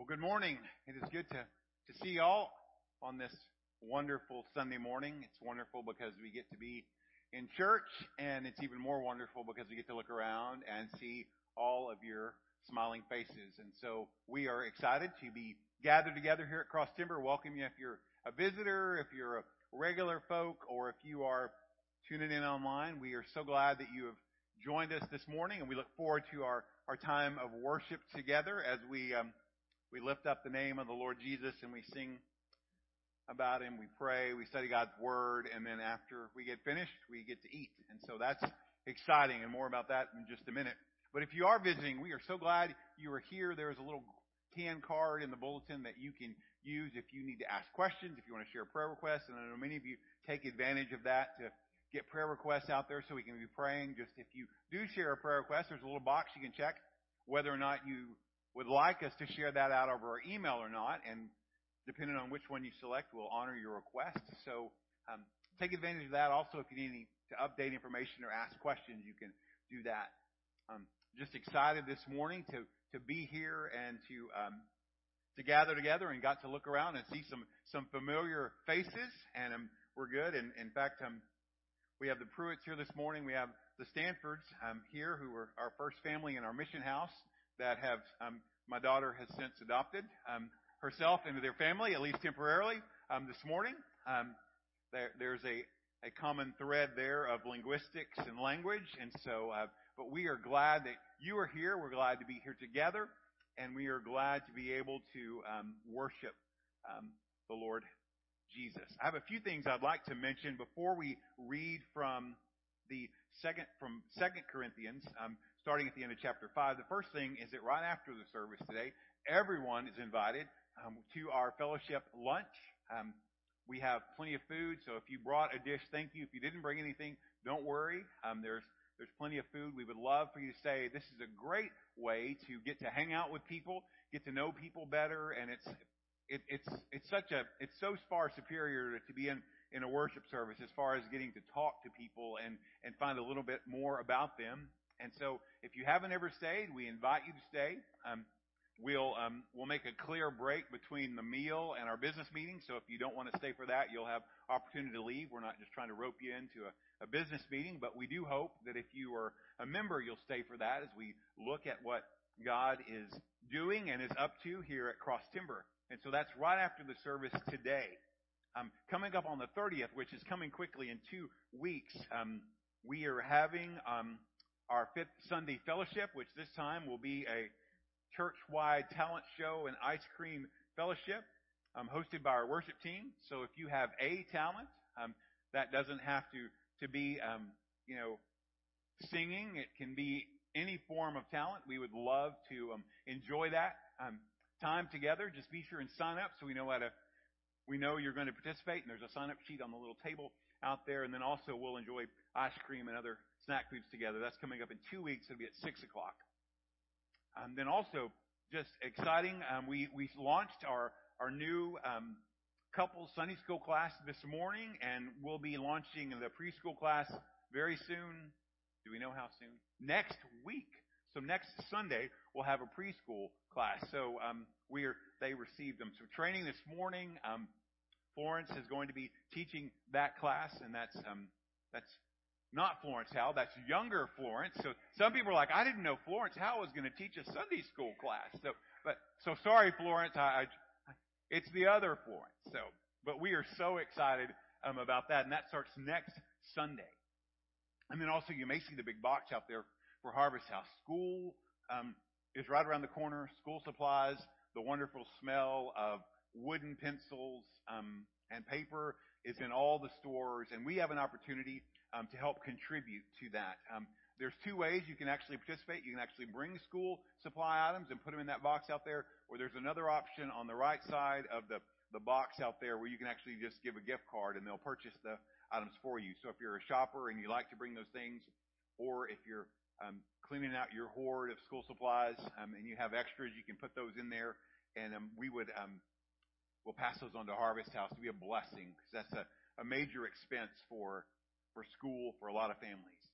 well, good morning. It is good to, see y'all on this wonderful Sunday morning. It's wonderful because we get to be in church, and it's even more wonderful because we get to look around and see all of your smiling faces. And so we are excited to be gathered together here at Cross Timber. Welcome you if you're a visitor, if you're a regular folk, or if you are tuning in online. We are so glad that you have joined us this morning, and we look forward to our, our time of worship together as we um, we lift up the name of the Lord Jesus and we sing about him, we pray, we study God's word, and then after we get finished, we get to eat. And so that's exciting, and more about that in just a minute. But if you are visiting, we are so glad you are here. There's a little can card in the bulletin that you can use if you need to ask questions, if you want to share prayer requests, and I know many of you take advantage of that to get prayer requests out there so we can be praying. Just if you do share a prayer request, there's a little box you can check whether or not you would like us to share that out over our email or not, and depending on which one you select, we'll honor your request. So um, take advantage of that. Also, if you need any, to update information or ask questions, you can do that. Um, just excited this morning to to be here and to um, to gather together and got to look around and see some some familiar faces, and um, we're good. And in fact, um, we have the Pruitts here this morning. We have the Stanfords um, here, who are our first family in our mission house that have um, my daughter has since adopted um, herself into their family, at least temporarily. Um, this morning, um, there, there's a a common thread there of linguistics and language, and so. Uh, but we are glad that you are here. We're glad to be here together, and we are glad to be able to um, worship um, the Lord Jesus. I have a few things I'd like to mention before we read from the second from Second Corinthians, um, starting at the end of chapter five. The first thing is that right after the service today, everyone is invited um, to our fellowship lunch. Um, we have plenty of food, so if you brought a dish, thank you. If you didn't bring anything, don't worry. Um, there's There's plenty of food. We would love for you to say This is a great way to get to hang out with people, get to know people better, and it's it, it's it's such a it's so far superior to be in in a worship service as far as getting to talk to people and and find a little bit more about them. And so, if you haven't ever stayed, we invite you to stay. Um, we'll um, we'll make a clear break between the meal and our business meeting. So if you don't want to stay for that, you'll have opportunity to leave. We're not just trying to rope you into a, a business meeting, but we do hope that if you are a member, you'll stay for that as we look at what God is doing and is up to here at Cross Timber. And so that's right after the service today. Um, coming up on the 30th, which is coming quickly in two weeks, um, we are having um, our fifth Sunday fellowship, which this time will be a church-wide talent show and ice cream fellowship um, hosted by our worship team. So if you have a talent, um, that doesn't have to to be um, you know singing. It can be any form of talent. We would love to um, enjoy that um, time together. Just be sure and sign up so we know how to. We know you're going to participate, and there's a sign up sheet on the little table out there. And then also we'll enjoy ice cream and other snack foods together. That's coming up in two weeks. It'll be at six o'clock. Um, then also, just exciting, um, we we launched our our new um, couple Sunday school class this morning, and we'll be launching the preschool class very soon. Do we know how soon? Next week. So next Sunday we'll have a preschool class. So um, we're they received them some training this morning. Um, Florence is going to be teaching that class, and that's um, that's not Florence Howell. That's younger Florence. So some people are like, I didn't know Florence Howell was going to teach a Sunday school class. So, but so sorry, Florence. I, I it's the other Florence. So, but we are so excited um, about that, and that starts next Sunday. And then also, you may see the big box out there for Harvest House. School um, is right around the corner. School supplies, the wonderful smell of wooden pencils um, and paper is in all the stores, and we have an opportunity to help contribute to that. Um, there's two ways you can actually participate. You can actually bring school supply items and put them in that box out there, or there's another option on the right side of the, box out there where you can actually just give a gift card and they'll purchase the items for you. So if you're a shopper and you like to bring those things, or if you're um, cleaning out your hoard of school supplies um, and you have extras, you can put those in there, and um, we would um, we'll pass those on to Harvest House to be a blessing because that's a major expense for for school for a lot of families.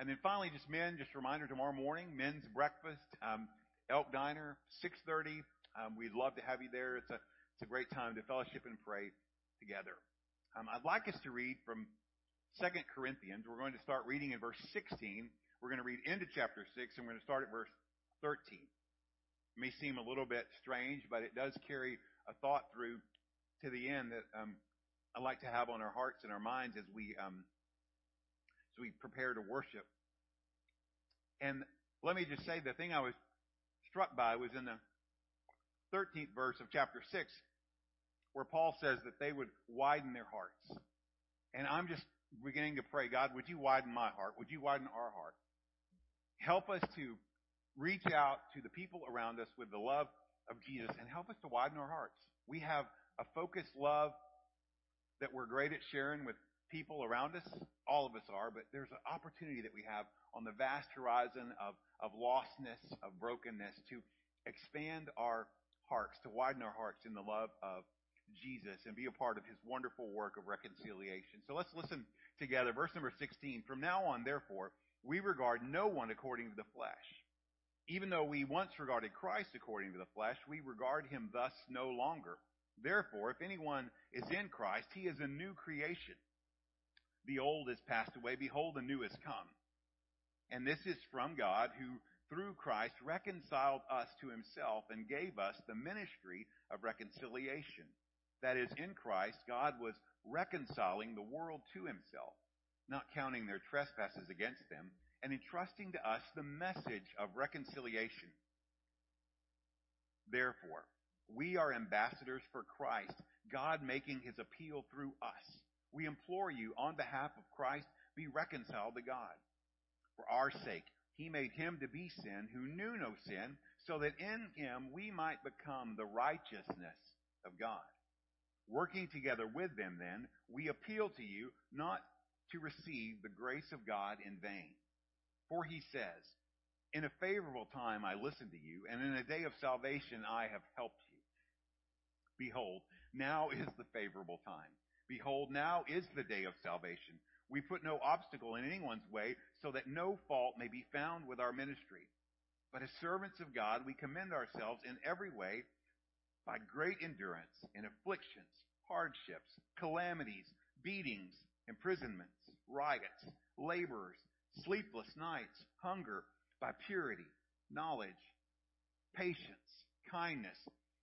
And then finally, just men, just a reminder tomorrow morning, men's breakfast, um, Elk Diner, 6.30. Um, we'd love to have you there. It's a, it's a great time to fellowship and pray together. Um, I'd like us to read from 2 Corinthians. We're going to start reading in verse 16. We're going to read into chapter 6, and we're going to start at verse 13. It may seem a little bit strange, but it does carry a thought through to the end that um, I'd like to have on our hearts and our minds as we um, we prepare to worship. And let me just say the thing I was struck by was in the 13th verse of chapter 6, where Paul says that they would widen their hearts. And I'm just beginning to pray, God, would you widen my heart? Would you widen our heart? Help us to reach out to the people around us with the love of Jesus and help us to widen our hearts. We have a focused love that we're great at sharing with people around us. All of us are, but there's an opportunity that we have on the vast horizon of, of lostness, of brokenness, to expand our hearts, to widen our hearts in the love of Jesus and be a part of his wonderful work of reconciliation. So let's listen together. Verse number 16. From now on, therefore, we regard no one according to the flesh. Even though we once regarded Christ according to the flesh, we regard him thus no longer. Therefore, if anyone is in Christ, he is a new creation. The old is passed away. Behold, the new has come. And this is from God who, through Christ, reconciled us to himself and gave us the ministry of reconciliation. That is, in Christ, God was reconciling the world to himself, not counting their trespasses against them, and entrusting to us the message of reconciliation. Therefore, we are ambassadors for Christ, God making his appeal through us. We implore you, on behalf of Christ, be reconciled to God. For our sake, he made him to be sin who knew no sin, so that in him we might become the righteousness of God. Working together with them, then, we appeal to you not to receive the grace of God in vain. For he says, In a favorable time I listened to you, and in a day of salvation I have helped you. Behold, now is the favorable time. Behold, now is the day of salvation. We put no obstacle in anyone's way so that no fault may be found with our ministry. But as servants of God, we commend ourselves in every way by great endurance in afflictions, hardships, calamities, beatings, imprisonments, riots, labors, sleepless nights, hunger, by purity, knowledge, patience, kindness,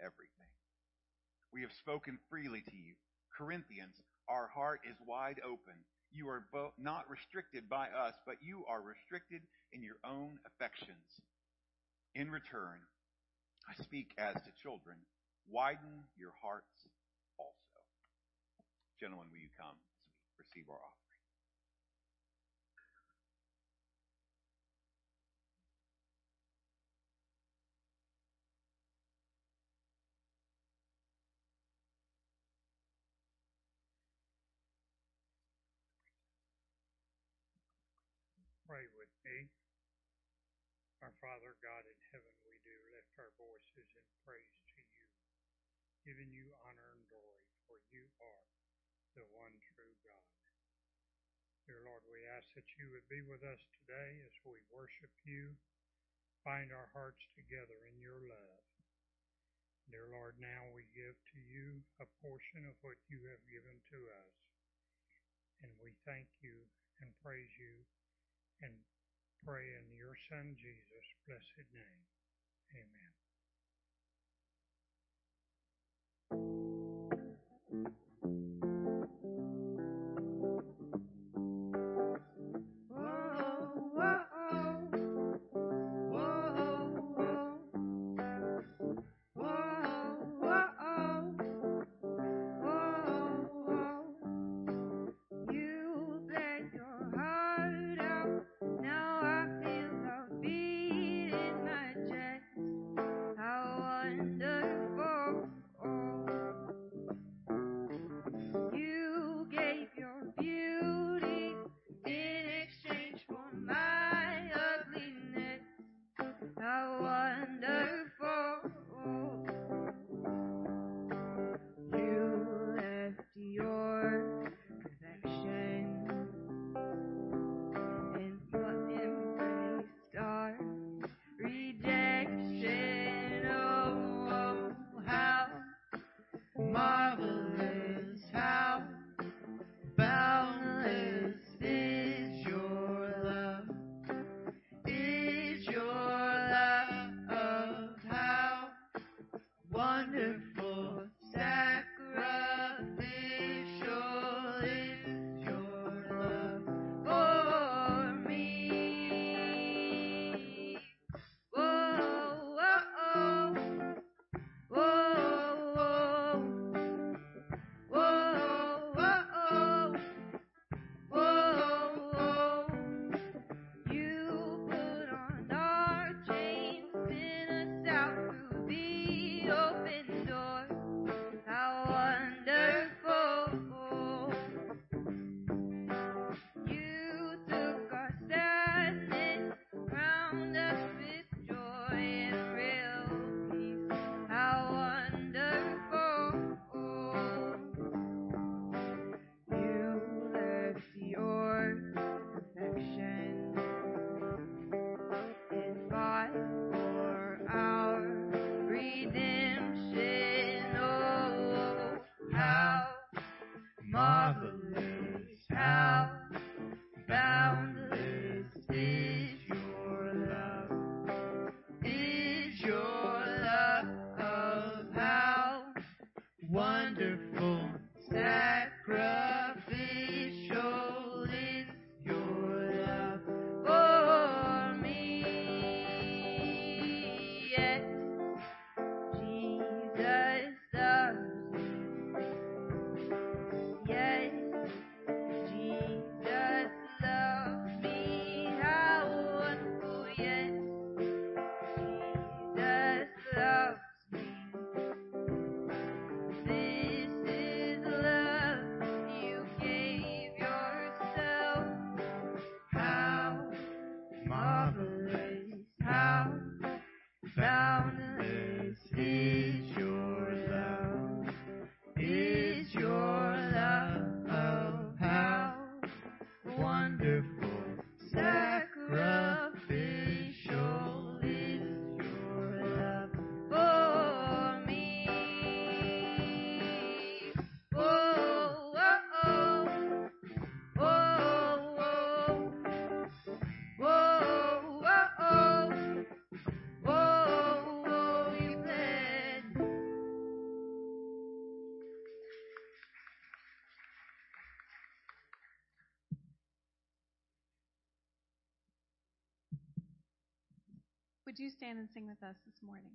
everything. We have spoken freely to you. Corinthians, our heart is wide open. You are not restricted by us, but you are restricted in your own affections. In return, I speak as to children. Widen your hearts also. Gentlemen, will you come as we receive our offering? Pray with me. Our Father God in heaven, we do lift our voices in praise to you, giving you honor and glory, for you are the one true God. Dear Lord, we ask that you would be with us today as we worship you, find our hearts together in your love. Dear Lord, now we give to you a portion of what you have given to us. And we thank you and praise you and pray in your Son Jesus' blessed name. Amen. You Would you stand and sing with us this morning?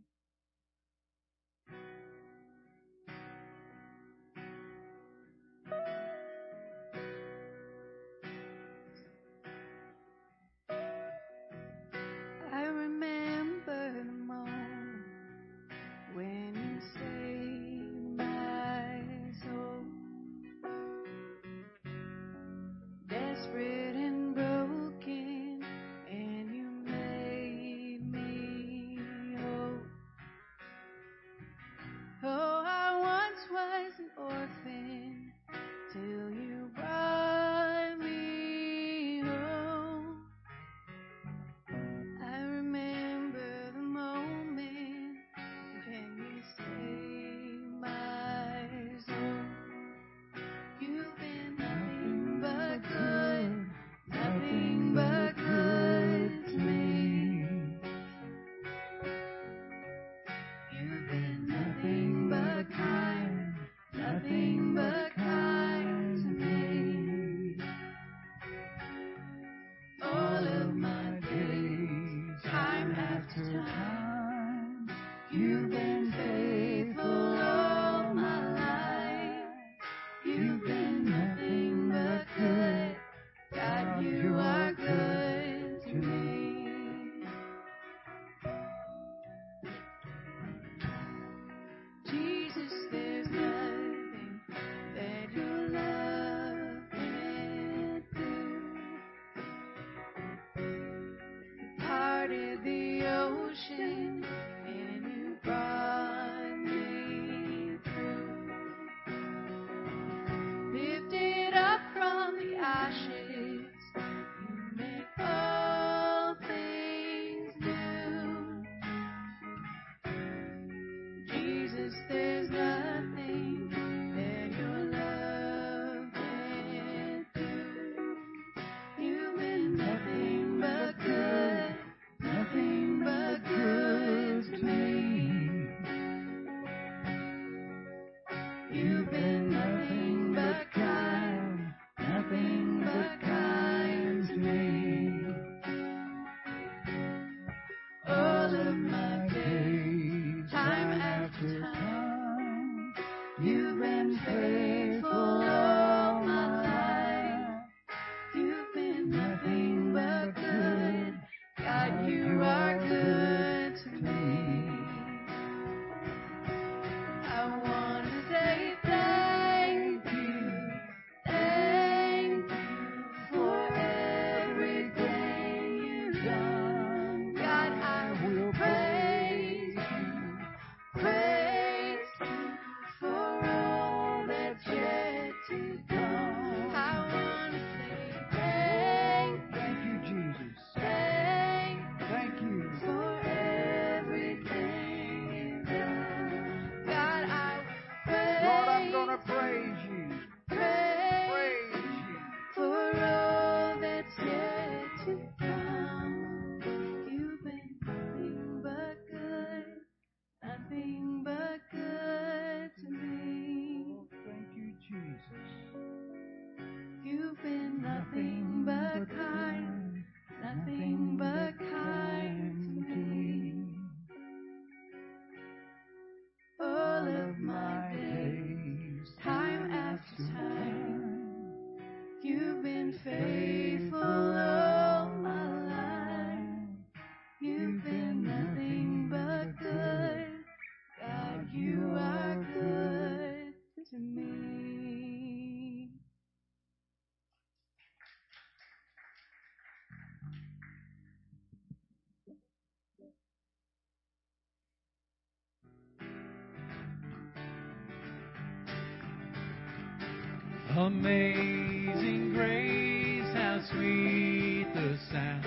Amazing grace, how sweet the sound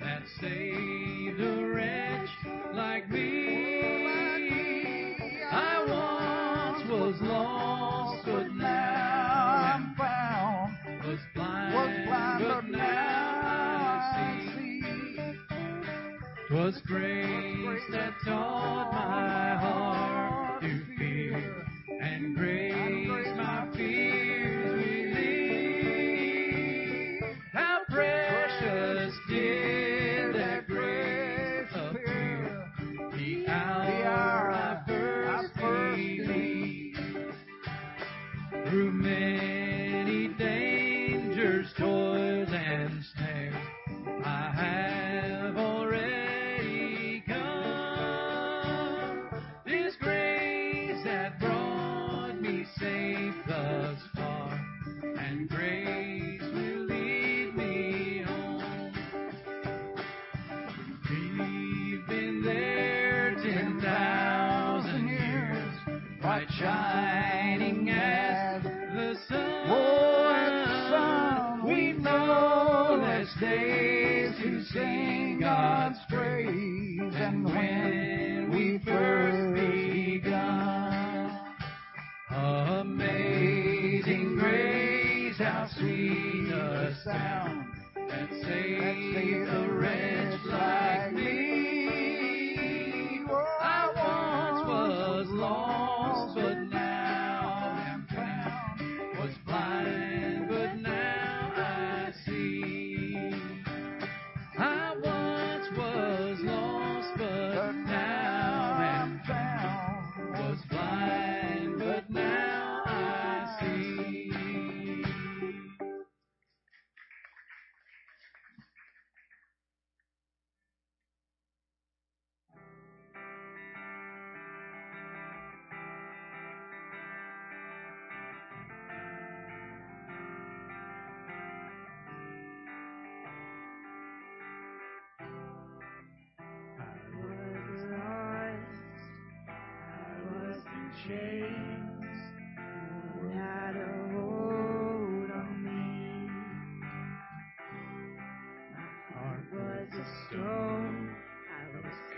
that saved a wretch like me. I once was lost, but now I'm found. Was blind, was blind but now I see. Twas grace.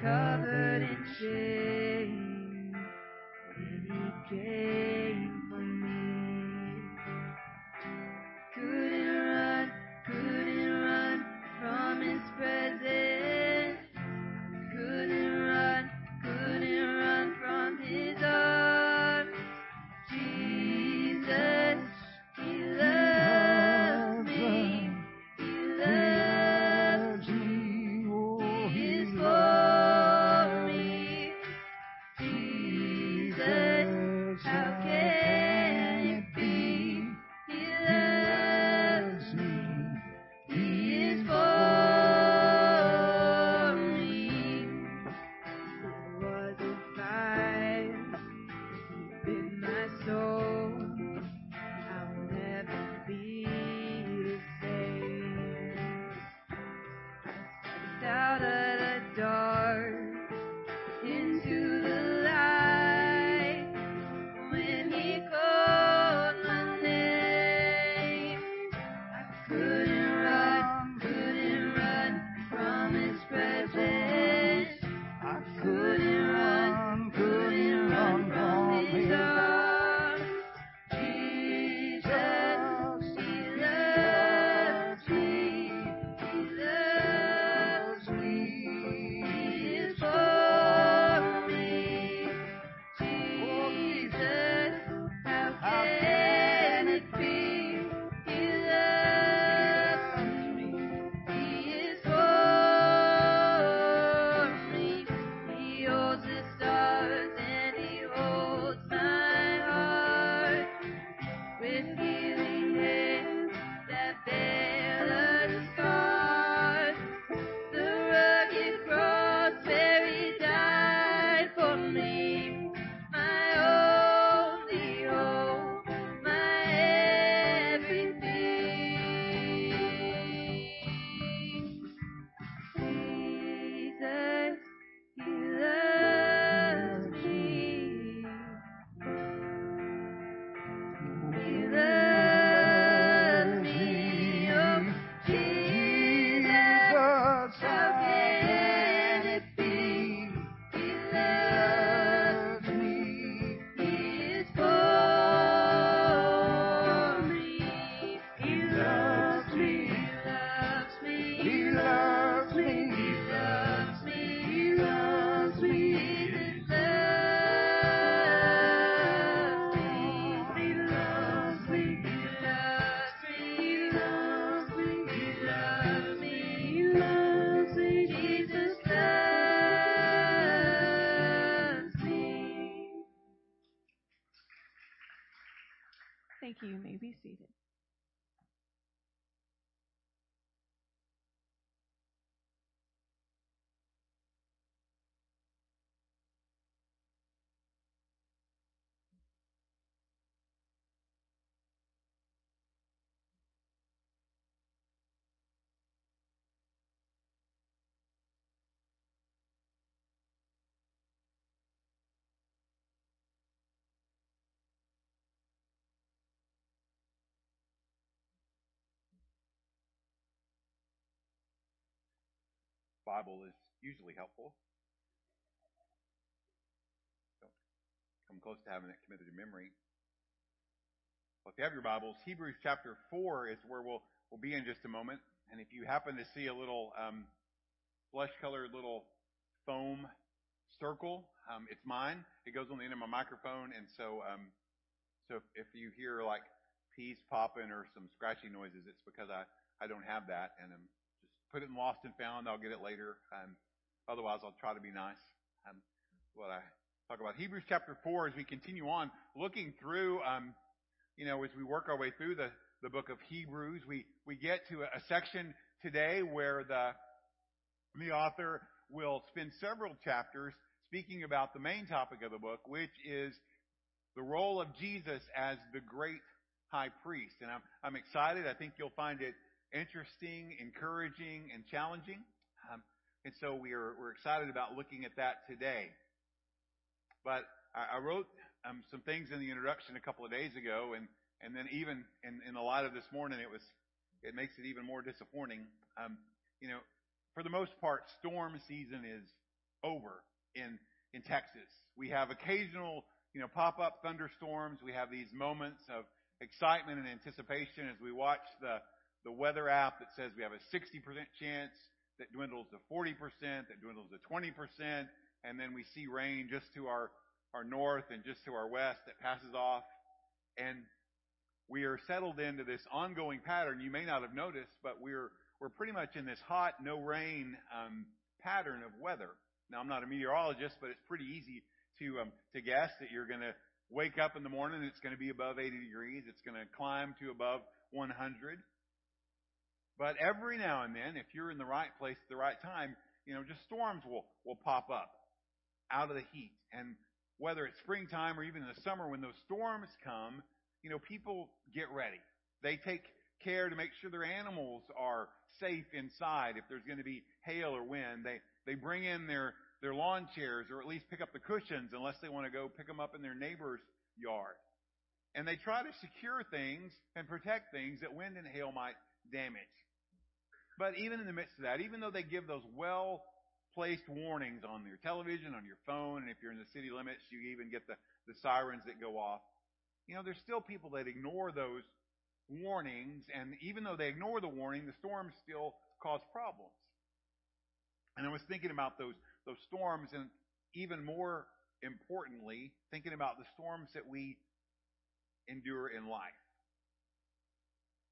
covered in shit. Bible is usually helpful. Don't come close to having it committed to memory. Well, if you have your Bibles, Hebrews chapter 4 is where we'll, we'll be in just a moment. And if you happen to see a little um, flesh-colored little foam circle, um, it's mine. It goes on the end of my microphone, and so um, so if, if you hear like peas popping or some scratchy noises, it's because I I don't have that, and um, just put it in lost and found. I'll get it later. Um, otherwise, I'll try to be nice. Um, what I talk about Hebrews chapter four as we continue on looking through. Um, you know, as we work our way through the, the book of Hebrews, we, we get to a, a section today where the, the author will spend several chapters speaking about the main topic of the book, which is the role of Jesus as the great high priest. And I'm, I'm excited. I think you'll find it interesting, encouraging, and challenging. Um, and so we are, we're excited about looking at that today. But I, I wrote um, some things in the introduction a couple of days ago, and and then even in, in the light of this morning, it was it makes it even more disappointing. Um, you know, for the most part, storm season is over in in Texas. We have occasional you know pop up thunderstorms. We have these moments of excitement and anticipation as we watch the the weather app that says we have a 60% chance that dwindles to 40%, that dwindles to 20%, and then we see rain just to our our north and just to our west that passes off. And we are settled into this ongoing pattern. You may not have noticed, but we're we're pretty much in this hot, no rain um, pattern of weather. Now, I'm not a meteorologist, but it's pretty easy to um, to guess that you're going to wake up in the morning and it's going to be above 80 degrees. It's going to climb to above 100. But every now and then, if you're in the right place at the right time, you know, just storms will will pop up out of the heat and whether it's springtime or even in the summer when those storms come, you know, people get ready. They take care to make sure their animals are safe inside if there's going to be hail or wind. They they bring in their their lawn chairs or at least pick up the cushions unless they want to go pick them up in their neighbor's yard. And they try to secure things and protect things that wind and hail might damage. But even in the midst of that, even though they give those well placed warnings on your television, on your phone, and if you're in the city limits, you even get the, the sirens that go off. You know, there's still people that ignore those warnings, and even though they ignore the warning, the storms still cause problems. And I was thinking about those those storms, and even more importantly, thinking about the storms that we endure in life.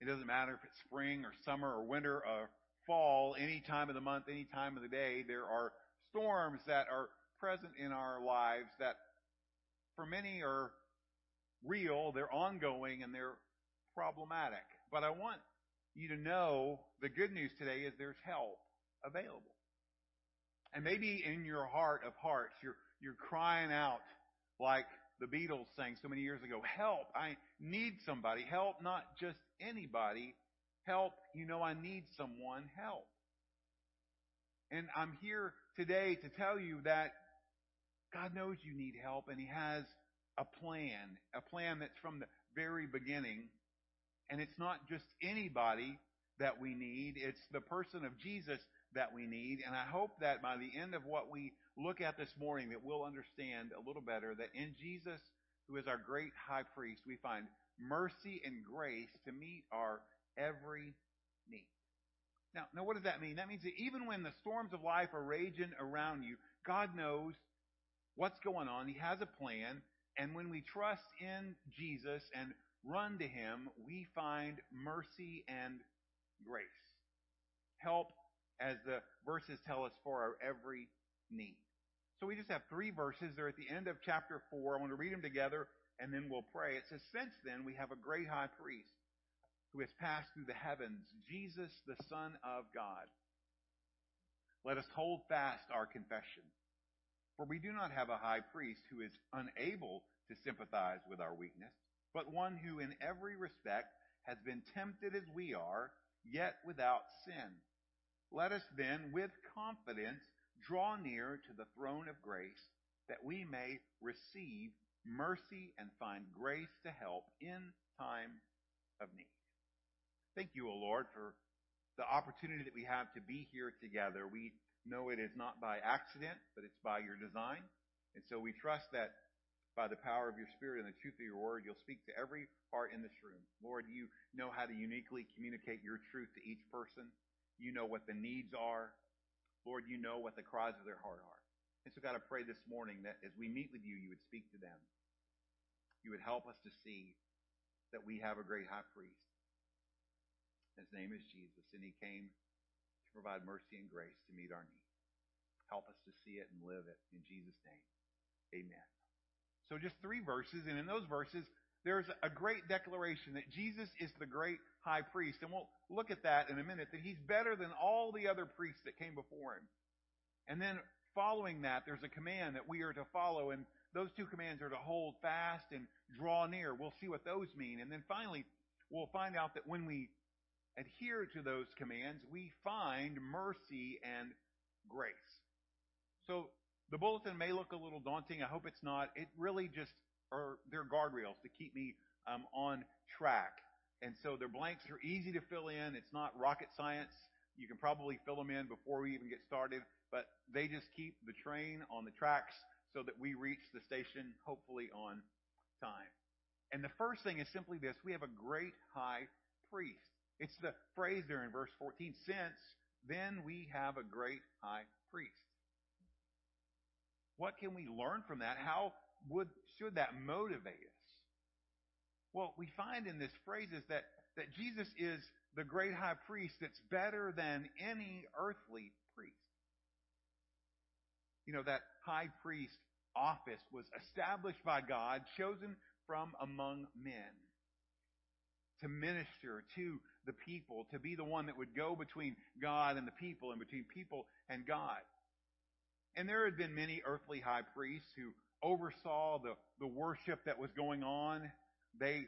It doesn't matter if it's spring or summer or winter or fall, any time of the month, any time of the day, there are storms that are present in our lives that for many are real, they're ongoing, and they're problematic. But I want you to know the good news today is there's help available. And maybe in your heart of hearts, you're, you're crying out like the Beatles sang so many years ago, help, I need somebody. Help, not just anybody. Help, you know I need someone. Help. And I'm here today to tell you that God knows you need help and He has a plan, a plan that's from the very beginning. And it's not just anybody that we need, it's the person of Jesus that we need. And I hope that by the end of what we look at this morning that we'll understand a little better that in Jesus, who is our great high priest, we find mercy and grace to meet our every need. Now, now what does that mean? That means that even when the storms of life are raging around you, God knows what's going on. He has a plan. And when we trust in Jesus and run to Him, we find mercy and grace. Help, as the verses tell us, for our every need. So we just have three verses. They're at the end of chapter 4. I want to read them together and then we'll pray. It says, Since then we have a great high priest who has passed through the heavens, Jesus, the Son of God. Let us hold fast our confession. For we do not have a high priest who is unable to sympathize with our weakness, but one who in every respect has been tempted as we are, yet without sin. Let us then, with confidence, draw near to the throne of grace, that we may receive mercy and find grace to help in time of need. Thank you, O Lord, for the opportunity that we have to be here together. We know it is not by accident, but it's by your design. And so we trust that by the power of your Spirit and the truth of your word, you'll speak to every heart in this room. Lord, you know how to uniquely communicate your truth to each person. You know what the needs are. Lord, you know what the cries of their heart are. And so God, I pray this morning that as we meet with you, you would speak to them. You would help us to see that we have a great high priest. His name is Jesus, and he came to provide mercy and grace to meet our needs. Help us to see it and live it. In Jesus' name, amen. So just three verses, and in those verses, there's a great declaration that Jesus is the great high priest. And we'll look at that in a minute, that he's better than all the other priests that came before him. And then following that, there's a command that we are to follow, and those two commands are to hold fast and draw near. We'll see what those mean. And then finally, we'll find out that when we adhere to those commands, we find mercy and grace. So the bulletin may look a little daunting. I hope it's not. It really just are they're guardrails to keep me um, on track. And so their blanks are easy to fill in. It's not rocket science. You can probably fill them in before we even get started, but they just keep the train on the tracks so that we reach the station hopefully on time. And the first thing is simply this. We have a great high priest. It's the phrase there in verse 14. Since then we have a great high priest. What can we learn from that? How would, should that motivate us? Well, we find in this phrase is that, that Jesus is the great high priest that's better than any earthly priest. You know, that high priest office was established by God, chosen from among men to minister to the people, to be the one that would go between God and the people and between people and God. And there had been many earthly high priests who oversaw the, the worship that was going on. They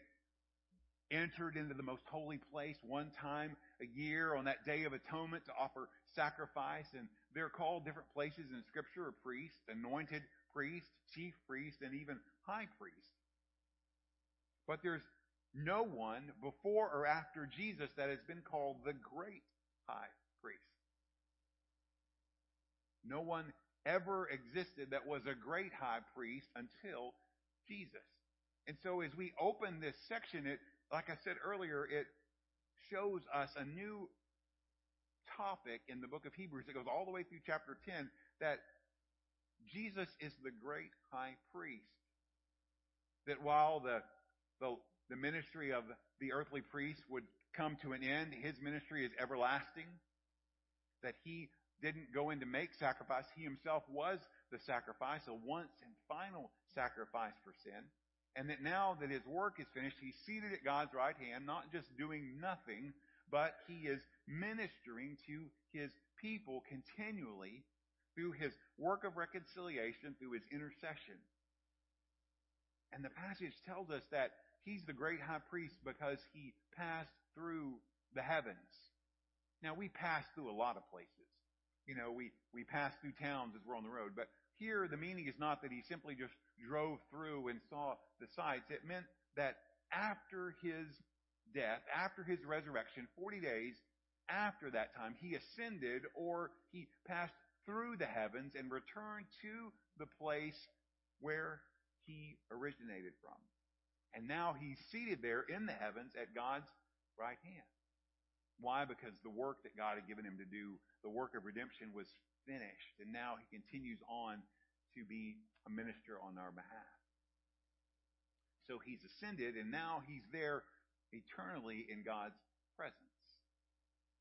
entered into the most holy place one time a year on that day of atonement to offer sacrifice. And they're called different places in scripture a priest, anointed priest, chief priest, and even high priest. But there's no one before or after Jesus that has been called the great high priest. No one ever existed that was a great high priest until Jesus. And so as we open this section, it, like I said earlier, it shows us a new topic in the book of Hebrews. It goes all the way through chapter 10 that Jesus is the great high priest. That while the, the, the ministry of the earthly priest would come to an end, his ministry is everlasting. That he didn't go in to make sacrifice. He himself was the sacrifice, a once and final sacrifice for sin. And that now that his work is finished, he's seated at God's right hand, not just doing nothing, but he is ministering to his people continually through his work of reconciliation, through his intercession. And the passage tells us that he's the great high priest because he passed through the heavens. Now we pass through a lot of places. You know, we, we pass through towns as we're on the road, but here the meaning is not that he simply just drove through and saw the sights. It meant that after his death, after his resurrection, 40 days after that time, he ascended or he passed through the heavens and returned to the place where he originated from. And now he's seated there in the heavens at God's right hand. Why? Because the work that God had given him to do, the work of redemption was finished. And now he continues on to be a minister on our behalf. So he's ascended and now he's there eternally in God's presence.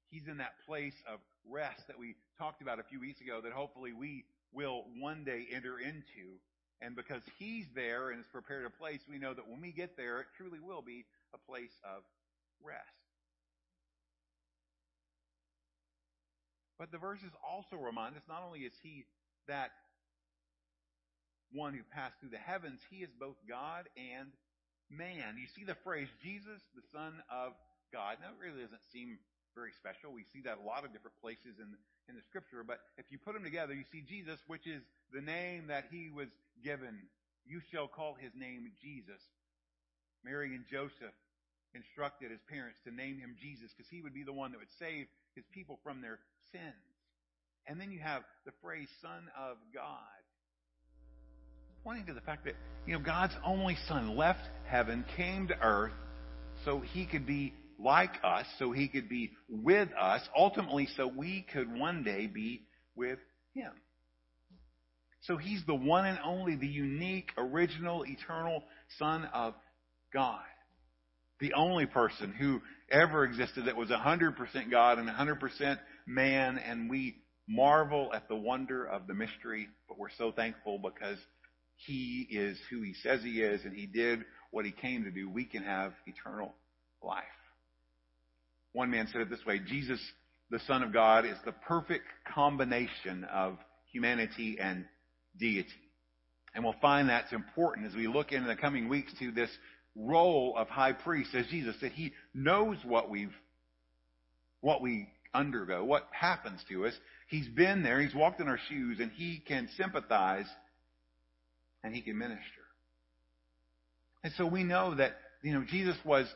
He's in that place of rest that we talked about a few weeks ago that hopefully we will one day enter into. And because he's there and has prepared a place, we know that when we get there, it truly will be a place of rest. But the verses also remind us not only is he that one who passed through the heavens, he is both God and man. You see the phrase Jesus, the Son of God. Now, it really doesn't seem very special. We see that a lot of different places in, in the scripture. But if you put them together, you see Jesus, which is the name that he was given. You shall call his name Jesus. Mary and Joseph instructed his parents to name him Jesus because he would be the one that would save his people from their sins. And then you have the phrase Son of God. Pointing to the fact that, you know, God's only Son left heaven, came to earth so he could be like us, so he could be with us, ultimately so we could one day be with him. So he's the one and only, the unique, original, eternal Son of God. The only person who ever existed that was 100% God and 100% man, and we marvel at the wonder of the mystery, but we're so thankful because he is who he says he is and he did what he came to do. We can have eternal life. One man said it this way Jesus, the Son of God, is the perfect combination of humanity and deity. And we'll find that's important as we look in the coming weeks to this role of high priest as Jesus, that he knows what we've, what we undergo, what happens to us. He's been there, he's walked in our shoes, and he can sympathize and he can minister. And so we know that, you know, Jesus was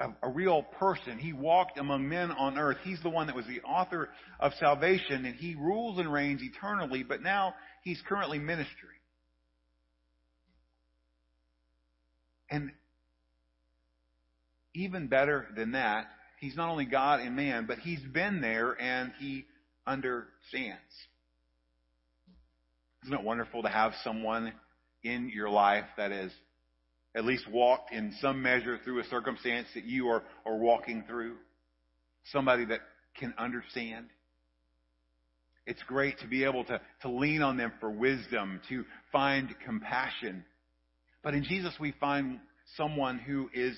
a, a, real person. He walked among men on earth. He's the one that was the author of salvation, and he rules and reigns eternally, but now he's currently ministering. And even better than that, he's not only God and man, but he's been there and he understands. Isn't it wonderful to have someone in your life that has at least walked in some measure through a circumstance that you are, are walking through? Somebody that can understand. It's great to be able to, to lean on them for wisdom, to find compassion. But in Jesus, we find someone who is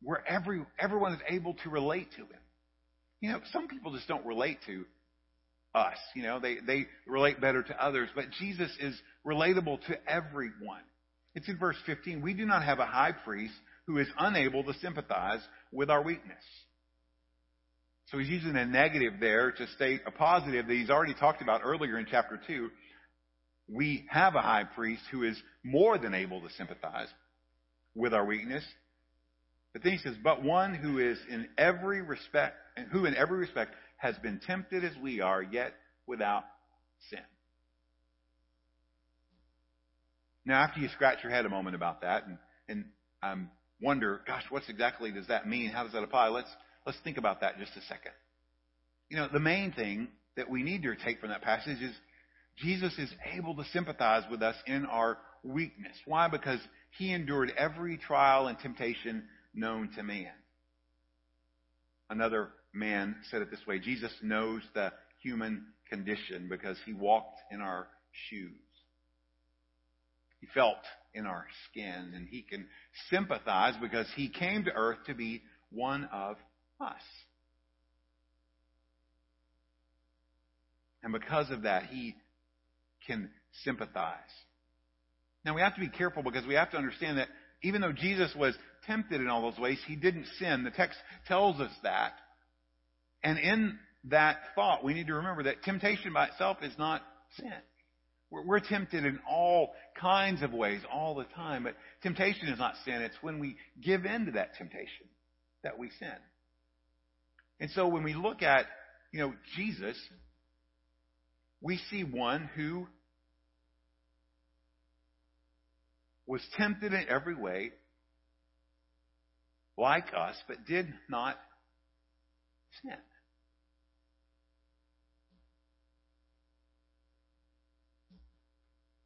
where every, everyone is able to relate to him. You know, some people just don't relate to us. You know, they, they relate better to others, but Jesus is relatable to everyone. It's in verse 15. We do not have a high priest who is unable to sympathize with our weakness. So he's using a negative there to state a positive that he's already talked about earlier in chapter 2. We have a high priest who is more than able to sympathize with our weakness. But then he says, but one who is in every respect, who in every respect has been tempted as we are, yet without sin. Now, after you scratch your head a moment about that and, and um, wonder, gosh, what exactly does that mean? How does that apply? Let's, let's think about that just a second. You know, the main thing that we need to take from that passage is Jesus is able to sympathize with us in our weakness. Why? Because he endured every trial and temptation known to man. Another man said it this way Jesus knows the human condition because he walked in our shoes. He felt in our skin, and he can sympathize because he came to earth to be one of us. And because of that, he can sympathize. Now we have to be careful because we have to understand that even though Jesus was tempted in all those ways, he didn't sin. The text tells us that. And in that thought, we need to remember that temptation by itself is not sin. We're, we're tempted in all kinds of ways all the time, but temptation is not sin. It's when we give in to that temptation that we sin. And so when we look at, you know, Jesus, we see one who was tempted in every way, like us, but did not sin.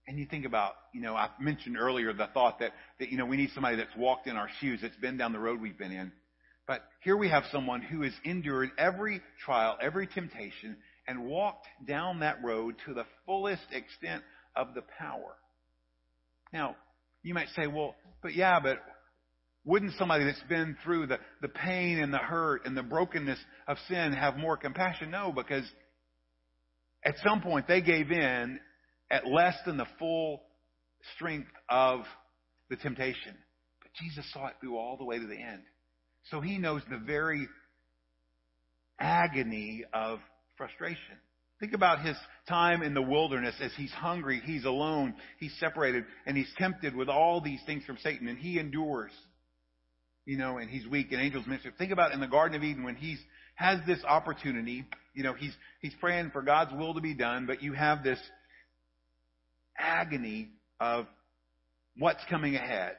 And you think about, you know, I mentioned earlier the thought that, that, you know, we need somebody that's walked in our shoes, that's been down the road we've been in. But here we have someone who has endured every trial, every temptation, and walked down that road to the fullest extent of the power. Now, you might say, well, but yeah, but wouldn't somebody that's been through the, the pain and the hurt and the brokenness of sin have more compassion? No, because at some point they gave in at less than the full strength of the temptation. But Jesus saw it through all the way to the end. So he knows the very agony of frustration. Think about his time in the wilderness as he's hungry, he's alone, he's separated, and he's tempted with all these things from Satan, and he endures. you know, and he's weak and angels minister. Think about in the Garden of Eden when he's has this opportunity, you know, he's he's praying for God's will to be done, but you have this agony of what's coming ahead.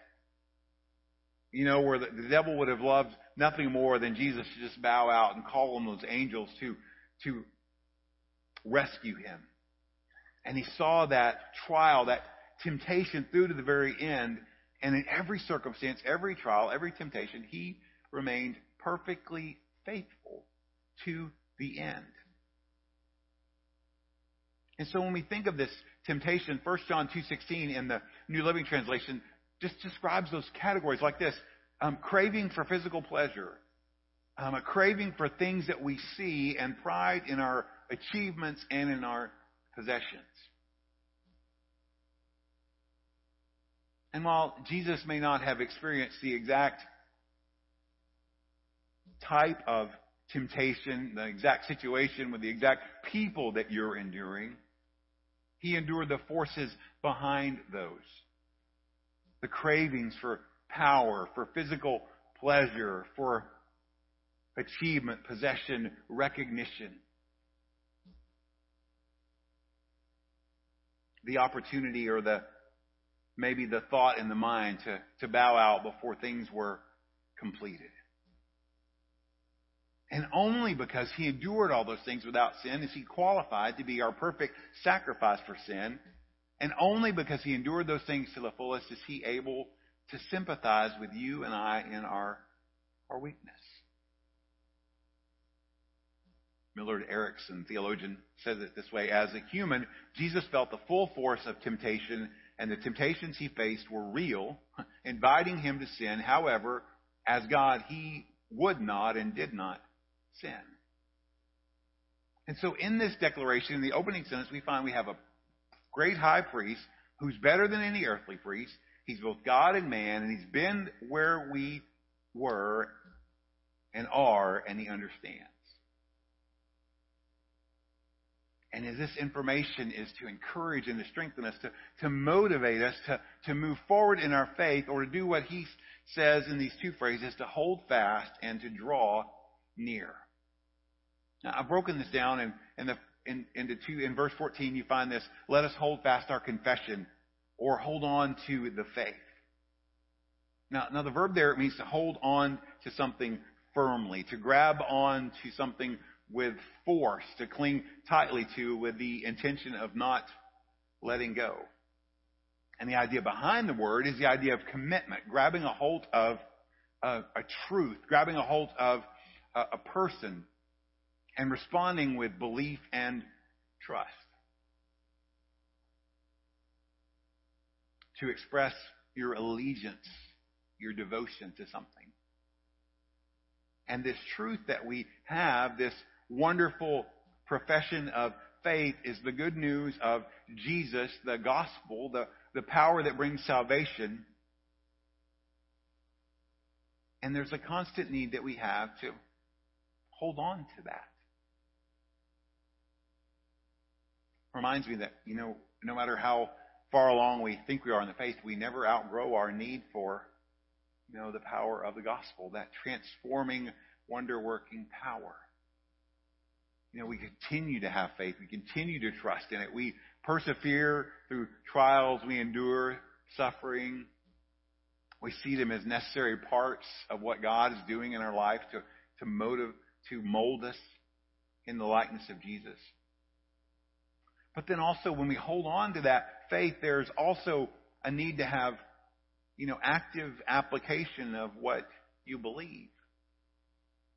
You know, where the, the devil would have loved nothing more than Jesus to just bow out and call on those angels to to rescue him. And he saw that trial, that temptation through to the very end, and in every circumstance, every trial, every temptation, he remained perfectly faithful to the end. And so when we think of this temptation, 1 John 2.16 in the New Living Translation just describes those categories like this. Um, craving for physical pleasure, um, a craving for things that we see, and pride in our achievements and in our possessions. And while Jesus may not have experienced the exact type of temptation, the exact situation with the exact people that you're enduring, he endured the forces behind those. The cravings for power, for physical pleasure, for achievement, possession, recognition. The opportunity or the maybe the thought in the mind to, to bow out before things were completed. And only because he endured all those things without sin is he qualified to be our perfect sacrifice for sin. And only because he endured those things to the fullest is he able to sympathize with you and I in our, our weakness. Millard Erickson, theologian, says it this way As a human, Jesus felt the full force of temptation, and the temptations he faced were real, inviting him to sin. However, as God, he would not and did not sin. And so in this declaration, in the opening sentence, we find we have a great high priest who's better than any earthly priest. He's both God and man, and he's been where we were and are, and he understands. And this information is to encourage and to strengthen us, to, to motivate us to, to move forward in our faith, or to do what he says in these two phrases, to hold fast and to draw near. Now, I've broken this down in, in the, in, two. In verse 14, you find this, let us hold fast our confession or hold on to the faith. Now, now the verb there means to hold on to something firmly, to grab on to something with force, to cling tightly to with the intention of not letting go. And the idea behind the word is the idea of commitment, grabbing a hold of a, a truth, grabbing a hold of a, a person, and responding with belief and trust. To express your allegiance, your devotion to something. And this truth that we have, this wonderful profession of faith, is the good news of Jesus, the gospel, the, the power that brings salvation. And there's a constant need that we have to hold on to that. Reminds me that, you know, no matter how far along we think we are in the faith, we never outgrow our need for, you know, the power of the gospel, that transforming, wonder working power. You know, we continue to have faith. We continue to trust in it. We persevere through trials. We endure suffering. We see them as necessary parts of what God is doing in our life to, to motive, to mold us in the likeness of Jesus. But then also when we hold on to that faith, there's also a need to have, you know, active application of what you believe.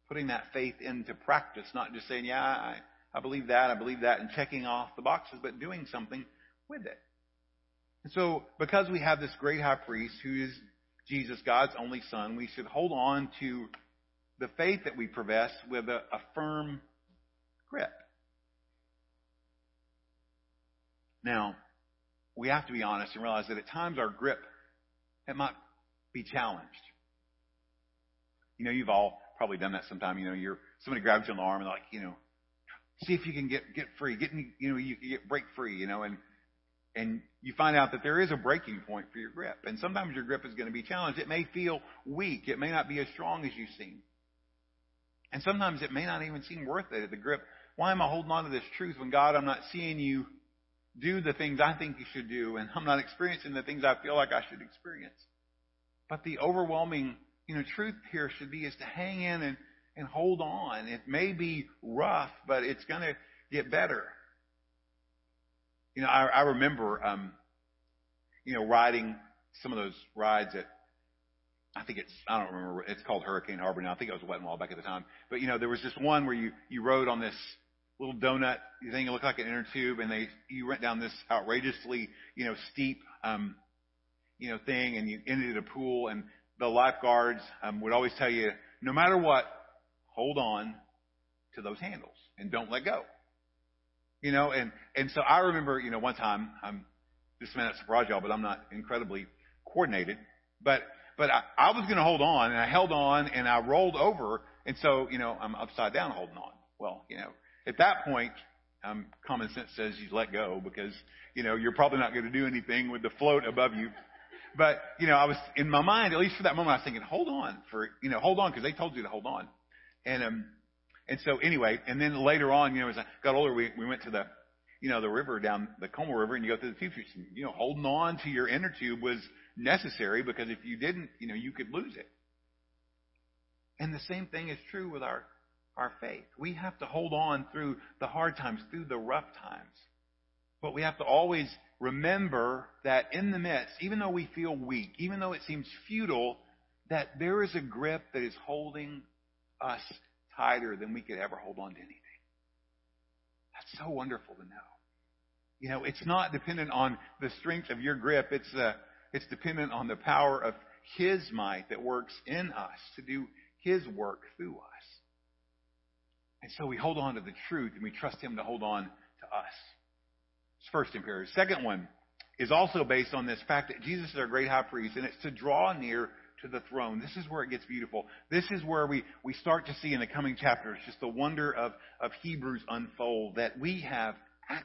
Putting that faith into practice, not just saying, yeah, I, I believe that, I believe that, and checking off the boxes, but doing something with it. And so, because we have this great high priest who is Jesus, God's only son, we should hold on to the faith that we profess with a, a firm grip. Now, we have to be honest and realize that at times our grip it might be challenged. You know, you've all probably done that sometime. You know, you're somebody grabs you on the arm and they're like, you know, see if you can get get free, get you know, you can get break free. You know, and and you find out that there is a breaking point for your grip. And sometimes your grip is going to be challenged. It may feel weak. It may not be as strong as you seem. And sometimes it may not even seem worth it, the grip. Why am I holding on to this truth when God, I'm not seeing you do the things I think you should do, and I'm not experiencing the things I feel like I should experience? But the overwhelming, you know, truth here should be is to hang in and, and hold on. It may be rough, but it's going to get better. You know, I, I remember, um, you know, riding some of those rides at, I think it's, I don't remember, it's called Hurricane Harbor now. I think it was Wet and Wild back at the time. But, you know, there was this one where you, you rode on this little donut thing. It looked like an inner tube and they, you went down this outrageously, you know, steep, um, you know, thing and you ended at a pool and the lifeguards, um, would always tell you, no matter what, hold on to those handles and don't let go. You know, and, and so I remember, you know, one time, I'm, this may not surprise y'all, but I'm not incredibly coordinated, but, but I, I was going to hold on and I held on and I rolled over. And so, you know, I'm upside down holding on. Well, you know, at that point, um, common sense says you let go because, you know, you're probably not going to do anything with the float above you. But, you know, I was, in my mind, at least for that moment, I was thinking, hold on for, you know, hold on because they told you to hold on. And, um, and so anyway, and then later on, you know, as I got older, we, we went to the, you know, the river down the Comal River and you go through the tube system. You know, holding on to your inner tube was necessary because if you didn't, you know, you could lose it. And the same thing is true with our, our faith. We have to hold on through the hard times, through the rough times. But we have to always remember that in the midst, even though we feel weak, even though it seems futile, that there is a grip that is holding us tighter than we could ever hold on to anything. That's so wonderful to know. You know, it's not dependent on the strength of your grip. It's uh, it's dependent on the power of His might that works in us to do His work through us. And so we hold on to the truth and we trust Him to hold on to us. It's first imperative. Second one is also based on this fact that Jesus is our great high priest, and it's to draw near to the throne. This is where it gets beautiful. This is where we, we start to see in the coming chapters just the wonder of, of Hebrews unfold, that we have access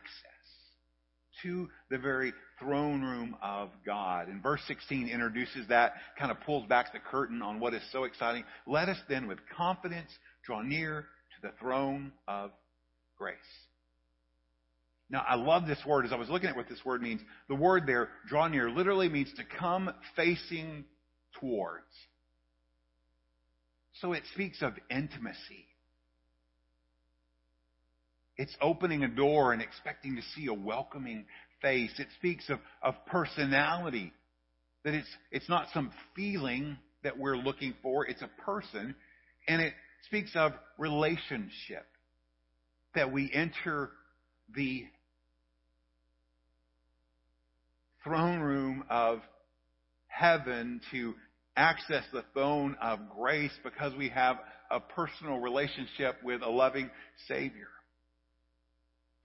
to the very throne room of God. And verse 16 introduces that, kind of pulls back the curtain on what is so exciting. Let us then with confidence draw near the throne of grace. Now, I love this word. As I was looking at what this word means, the word there, draw near, literally means to come facing towards. So it speaks of intimacy. It's opening a door and expecting to see a welcoming face. It speaks of, of personality. That it's, it's not some feeling that we're looking for, it's a person. And it speaks of relationship. That we enter the throne room of heaven to access the throne of grace because we have a personal relationship with a loving Savior.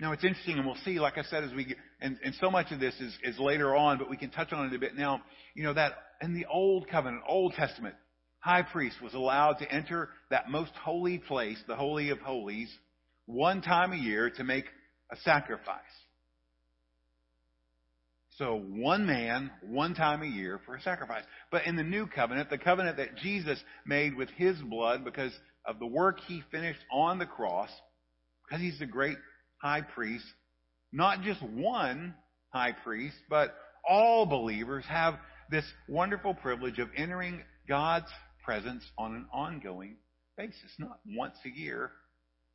Now it's interesting, and we'll see, like I said, as we get, and, and so much of this is, is later on, but we can touch on it a bit now. You know, that in the Old Covenant, Old Testament, high priest was allowed to enter that most holy place, the Holy of Holies, one time a year to make a sacrifice. So one man, one time a year for a sacrifice. But in the new covenant, the covenant that Jesus made with his blood because of the work he finished on the cross, because he's the great high priest, not just one high priest, but all believers have this wonderful privilege of entering God's presence on an ongoing basis, not once a year,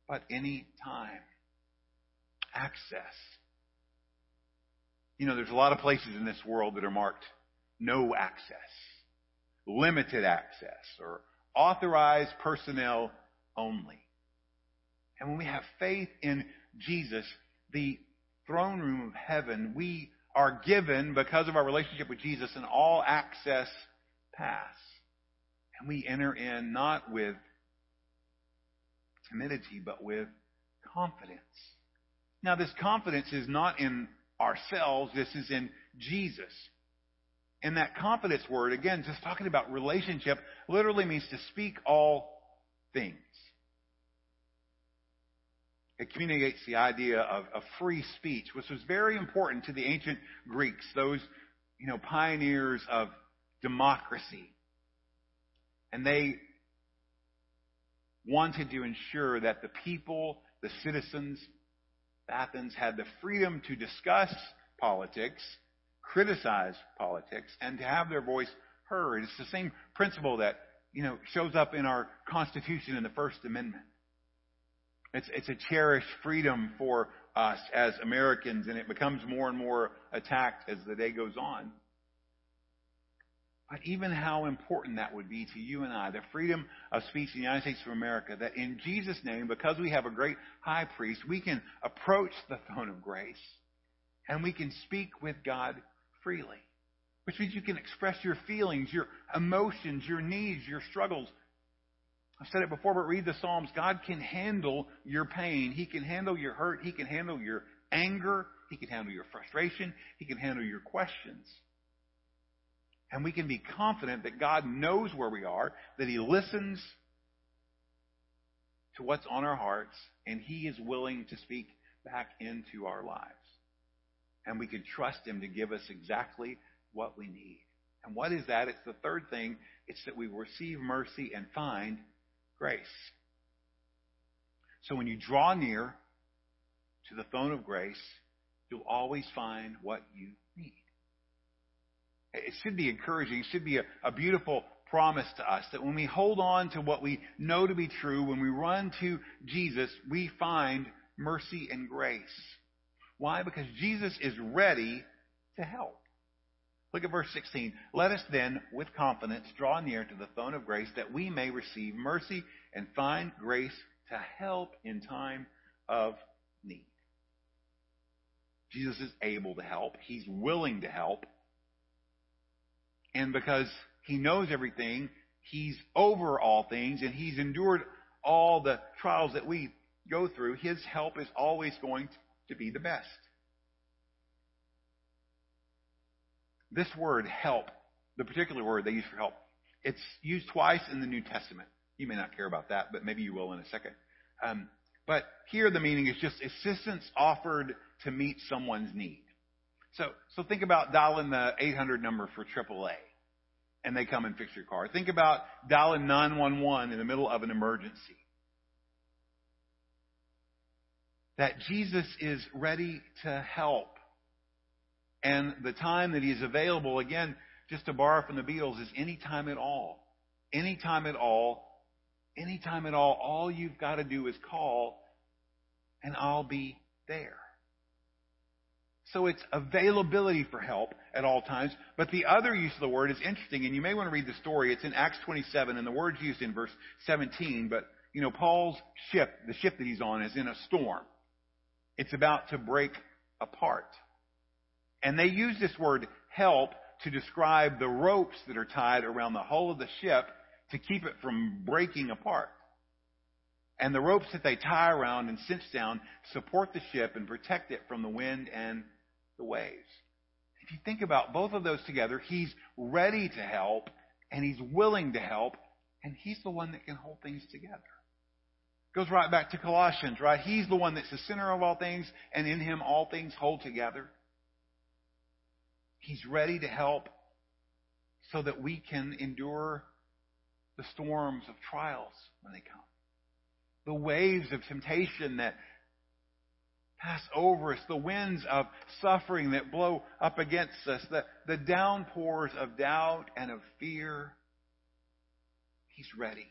but any time. Access. You know, there's a lot of places in this world that are marked no access, limited access, or authorized personnel only. And when we have faith in Jesus, the throne room of heaven, we are given, because of our relationship with Jesus, an all access pass. And we enter in not with timidity, but with confidence. Now, this confidence is not in ourselves, this is in Jesus. And that confidence word, again, just talking about relationship, literally means to speak all things. It communicates the idea of, of free speech, which was very important to the ancient Greeks, those, you know, pioneers of democracy. And they wanted to ensure that the people, the citizens of Athens had the freedom to discuss politics, criticize politics, and to have their voice heard. It's the same principle that, you know, shows up in our Constitution in the First Amendment. It's, it's a cherished freedom for us as Americans, and it becomes more and more attacked as the day goes on. But even how important that would be to you and I, the freedom of speech in the United States of America, that in Jesus' name, because we have a great high priest, we can approach the throne of grace and we can speak with God freely. Which means you can express your feelings, your emotions, your needs, your struggles. I've said it before, but read the Psalms. God can handle your pain. He can handle your hurt. He can handle your anger. He can handle your frustration. He can handle your questions. And we can be confident that God knows where we are, that He listens to what's on our hearts, and He is willing to speak back into our lives. And we can trust Him to give us exactly what we need. And what is that? It's the third thing. It's that we receive mercy and find grace. So when you draw near to the throne of grace, you'll always find what you. It should be encouraging. It should be a, a beautiful promise to us that when we hold on to what we know to be true, when we run to Jesus, we find mercy and grace. Why? Because Jesus is ready to help. Look at verse 16. Let us then, with confidence, draw near to the throne of grace that we may receive mercy and find grace to help in time of need. Jesus is able to help. He's willing to help. And because he knows everything, he's over all things, and he's endured all the trials that we go through, his help is always going to be the best. This word help, the particular word they use for help, it's used twice in the New Testament. You may not care about that, but maybe you will in a second. Um, but here the meaning is just assistance offered to meet someone's need. So, so think about dialing the 800 number for AAA and they come and fix your car. Think about dialing 911 in the middle of an emergency. That Jesus is ready to help. And the time that he is available, again, just to borrow from the Beatles, is any time at all. Any time at all. Any time at all. All you've got to do is call, and I'll be there. So it's availability for help at all times. But the other use of the word is interesting, and you may want to read the story. It's in Acts 27, and the word's used in verse 17. But, you know, Paul's ship, the ship that he's on, is in a storm. It's about to break apart. And they use this word help to describe the ropes that are tied around the hull of the ship to keep it from breaking apart. And the ropes that they tie around and cinch down support the ship and protect it from the wind and the waves. If you think about both of those together, he's ready to help and he's willing to help and he's the one that can hold things together. Goes right back to Colossians, right? He's the one that's the center of all things and in him all things hold together. He's ready to help so that we can endure the storms of trials when they come. The waves of temptation that pass over us, the winds of suffering that blow up against us, the, the downpours of doubt and of fear. He's ready.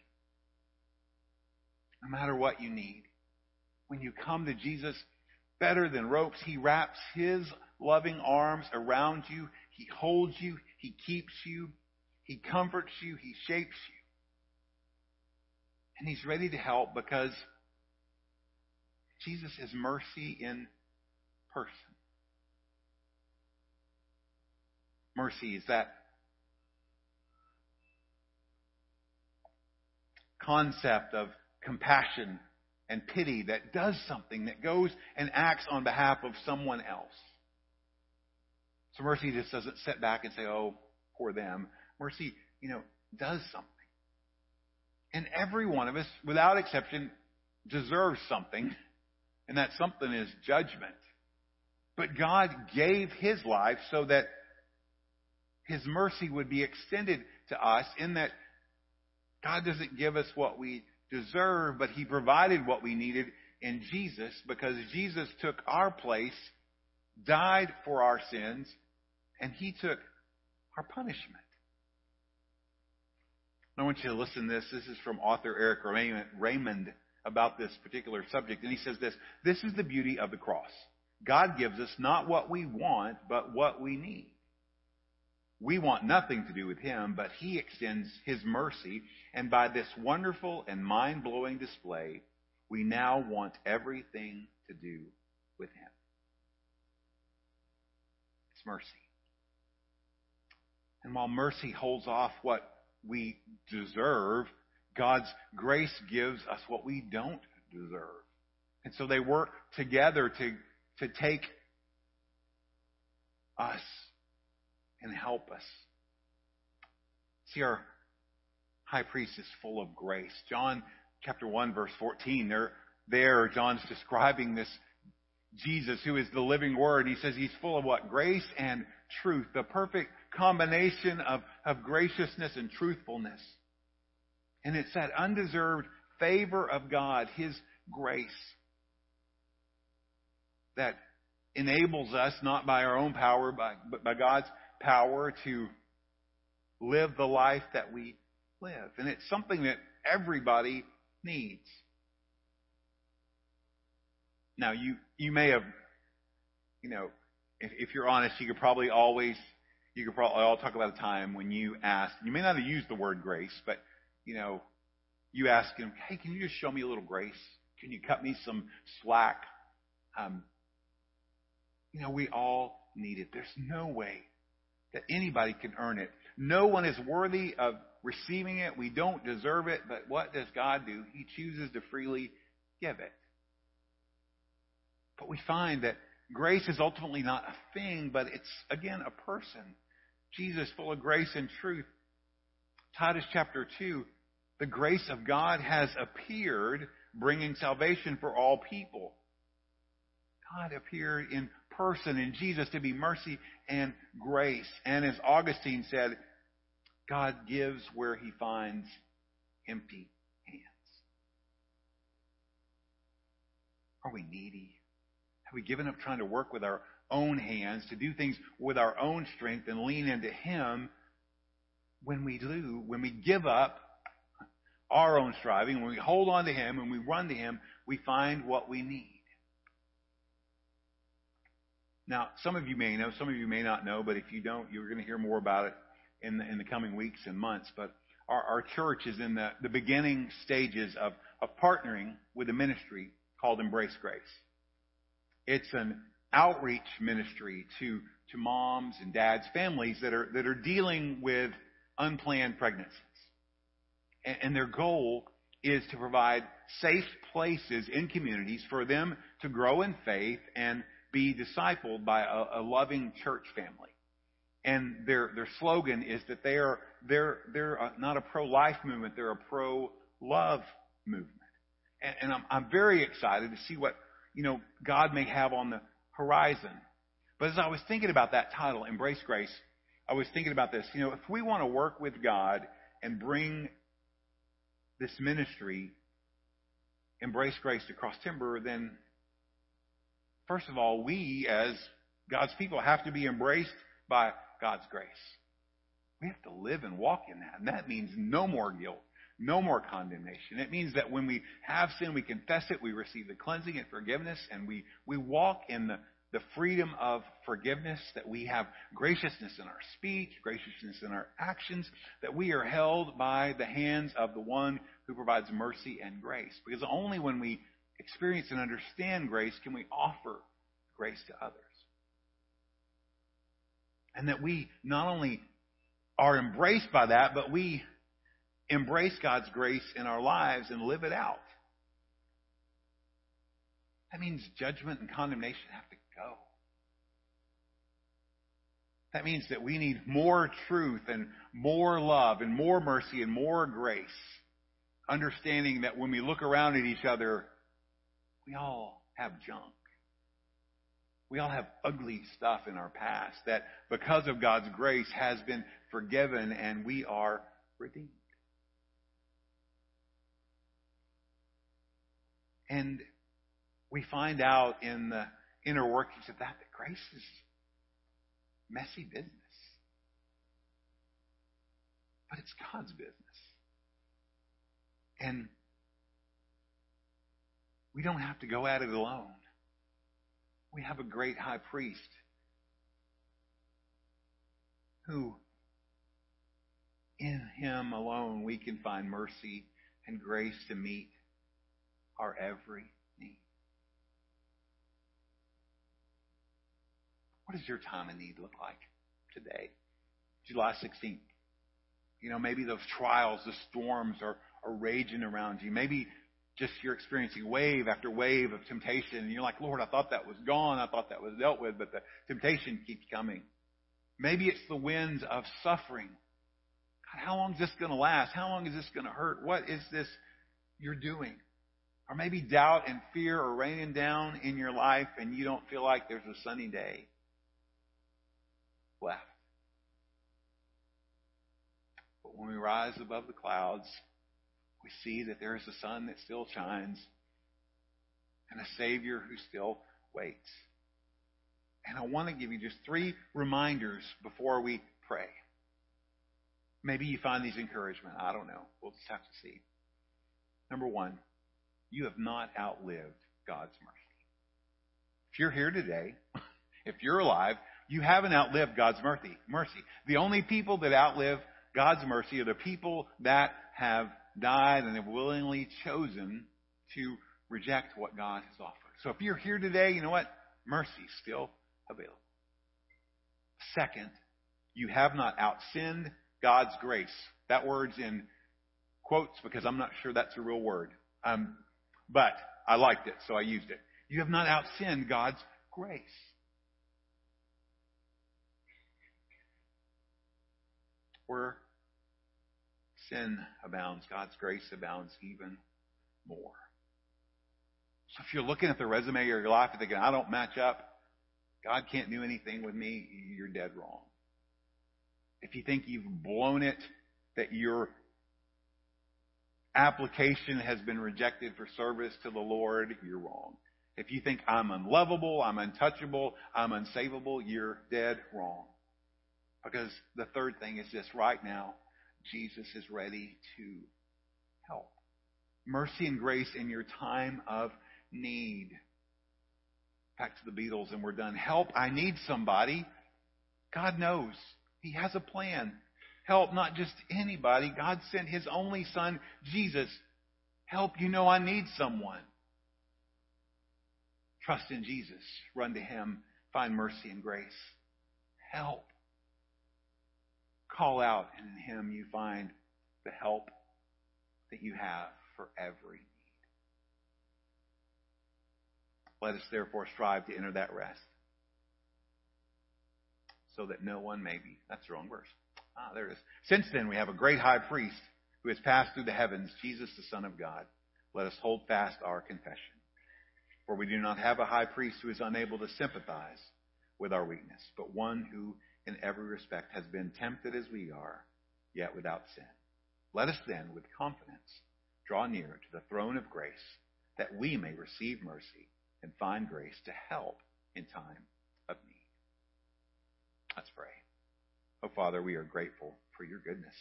No matter what you need. When you come to Jesus, better than ropes, He wraps His loving arms around you. He holds you. He keeps you. He comforts you. He shapes you. And He's ready to help because Jesus is mercy in person. Mercy is that concept of compassion and pity that does something, that goes and acts on behalf of someone else. So mercy just doesn't sit back and say, oh, poor them. Mercy, you know, does something. And every one of us, without exception, deserves something And that something is judgment. But God gave His life so that His mercy would be extended to us in that God doesn't give us what we deserve, but He provided what we needed in Jesus because Jesus took our place, died for our sins, and He took our punishment. I want you to listen to this. This is from author Eric Raymond about this particular subject. And he says this This is the beauty of the cross. God gives us not what we want, but what we need. We want nothing to do with Him, but He extends His mercy, and by this wonderful and mind blowing display, we now want everything to do with Him. It's mercy. And while mercy holds off what we deserve, God's grace gives us what we don't deserve. And so they work together to, to take us and help us. See, our high priest is full of grace. John chapter 1, verse 14, there, there John's describing this Jesus who is the living word. He says he's full of what? Grace and truth. The perfect combination of, of graciousness and truthfulness. And it's that undeserved favor of God, His grace, that enables us, not by our own power, but by God's power, to live the life that we live. And it's something that everybody needs. Now, you, you may have, you know, if, if you're honest, you could probably always, you could probably all talk about a time when you asked, you may not have used the word grace, but, you know, you ask him, hey, can you just show me a little grace? Can you cut me some slack? Um, you know, we all need it. There's no way that anybody can earn it. No one is worthy of receiving it. We don't deserve it. But what does God do? He chooses to freely give it. But we find that grace is ultimately not a thing, but it's, again, a person. Jesus, full of grace and truth. Titus chapter 2, the grace of God has appeared, bringing salvation for all people. God appeared in person in Jesus to be mercy and grace. And as Augustine said, God gives where he finds empty hands. Are we needy? Have we given up trying to work with our own hands, to do things with our own strength and lean into Him? When we do, when we give up our own striving, when we hold on to Him, and we run to Him, we find what we need. Now, some of you may know, some of you may not know, but if you don't, you're going to hear more about it in the, in the coming weeks and months. But our, our church is in the, the beginning stages of, of partnering with a ministry called Embrace Grace. It's an outreach ministry to, to moms and dads, families that are, that are dealing with unplanned pregnancies. And, their goal is to provide safe places in communities for them to grow in faith and be discipled by a, a loving church family. And their their slogan is that they are they're they're uh, not a pro life movement, they're a pro love movement. And, and I'm I'm very excited to see what you know God may have on the horizon. But as I was thinking about that title, Embrace Grace, I was thinking about this. You know, if we want to work with God and bring this ministry, Embrace Grace to Cross Timber, then First of all, we as God's people have to be embraced by God's grace. We have to live and walk in that. And that means no more guilt, no more condemnation. It means that when we have sin, we confess it, we receive the cleansing and forgiveness, and we, we walk in the, the freedom of forgiveness, that we have graciousness in our speech, graciousness in our actions, that we are held by the hands of the one who provides mercy and grace. Because only when we experience and understand grace can we offer grace to others. And that we not only are embraced by that, but we embrace God's grace in our lives and live it out. That means judgment and condemnation have to go. That means that we need more truth and more love and more mercy and more grace. Understanding that when we look around at each other, we all have junk. We all have ugly stuff in our past that, because of God's grace, has been forgiven and we are redeemed. And we find out in the inner workings of that that grace is messy business. But it's God's business. And we don't have to go at it alone. We have a great high priest who, in him alone, we can find mercy and grace to meet our every need. What does your time of need look like today? July 16th. You know, maybe those trials, the storms are, are raging around you. Maybe just you're experiencing wave after wave of temptation and you're like, Lord, I thought that was gone. I thought that was dealt with, but the temptation keeps coming. Maybe it's the winds of suffering. God, how long is this going to last? How long is this going to hurt? What is this you're doing? Or maybe doubt and fear are raining down in your life and you don't feel like there's a sunny day left. But when we rise above the clouds, we see that there is a sun that still shines and a Savior who still waits. And I want to give you just three reminders before we pray. Maybe you find these encouragement. I don't know. We'll just have to see. Number one, you have not outlived God's mercy. If you're here today, if you're alive, you haven't outlived God's mercy. Mercy. The only people that outlive God's mercy are the people that have died and have willingly chosen to reject what God has offered. So if you're here today, you know what? Mercy is still available. Second, you have not outsinned God's grace. That word's in quotes because I'm not sure that's a real word. Um, but I liked it, so I used it. You have not outsinned God's grace. Where sin abounds, God's grace abounds even more. So if you're looking at the resume of your life and thinking, I don't match up, God can't do anything with me, you're dead wrong. If you think you've blown it, that your application has been rejected for service to the Lord, you're wrong. If you think I'm unlovable, I'm untouchable, I'm unsavable, you're dead wrong. Because the third thing is this right now, Jesus is ready to help. Mercy and grace in your time of need. Back to the Beatles and we're done. Help, I need somebody. God knows. He has a plan. Help not just anybody. God sent His only Son, Jesus. Help, you know I need someone. Trust in Jesus. Run to Him. Find mercy and grace. Help. Call out, and in Him you find the help that you have for every need. Let us therefore strive to enter that rest so that no one may be. That's the wrong verse. Ah, there it is. Since then, we have a great high priest who has passed through the heavens, Jesus, the Son of God. Let us hold fast our confession. For we do not have a high priest who is unable to sympathize with our weakness, but one who in every respect has been tempted as we are, yet without sin. Let us then, with confidence, draw near to the throne of grace, that we may receive mercy and find grace to help in time of need. Let's pray. Oh, Father, we are grateful for your goodness.